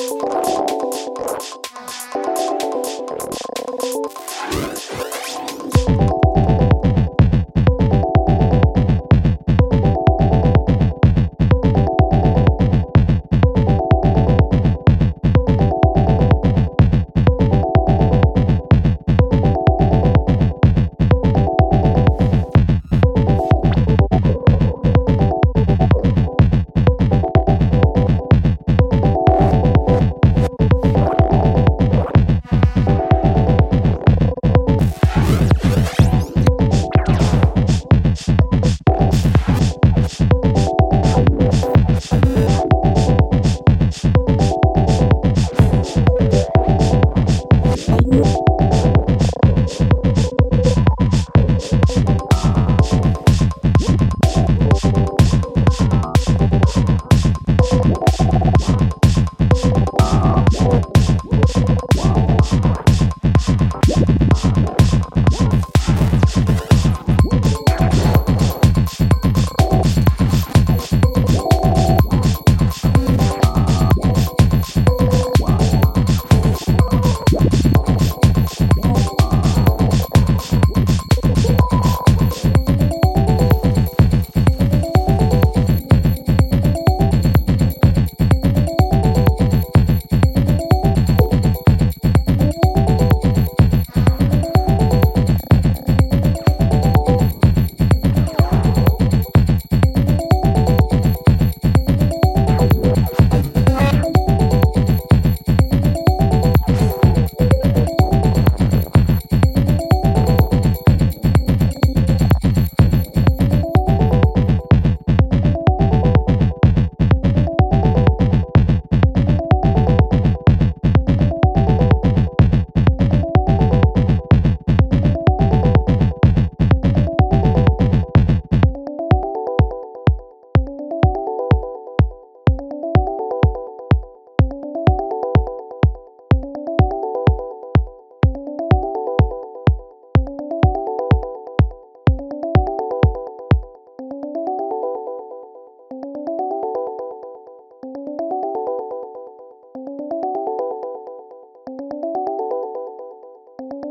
Thank you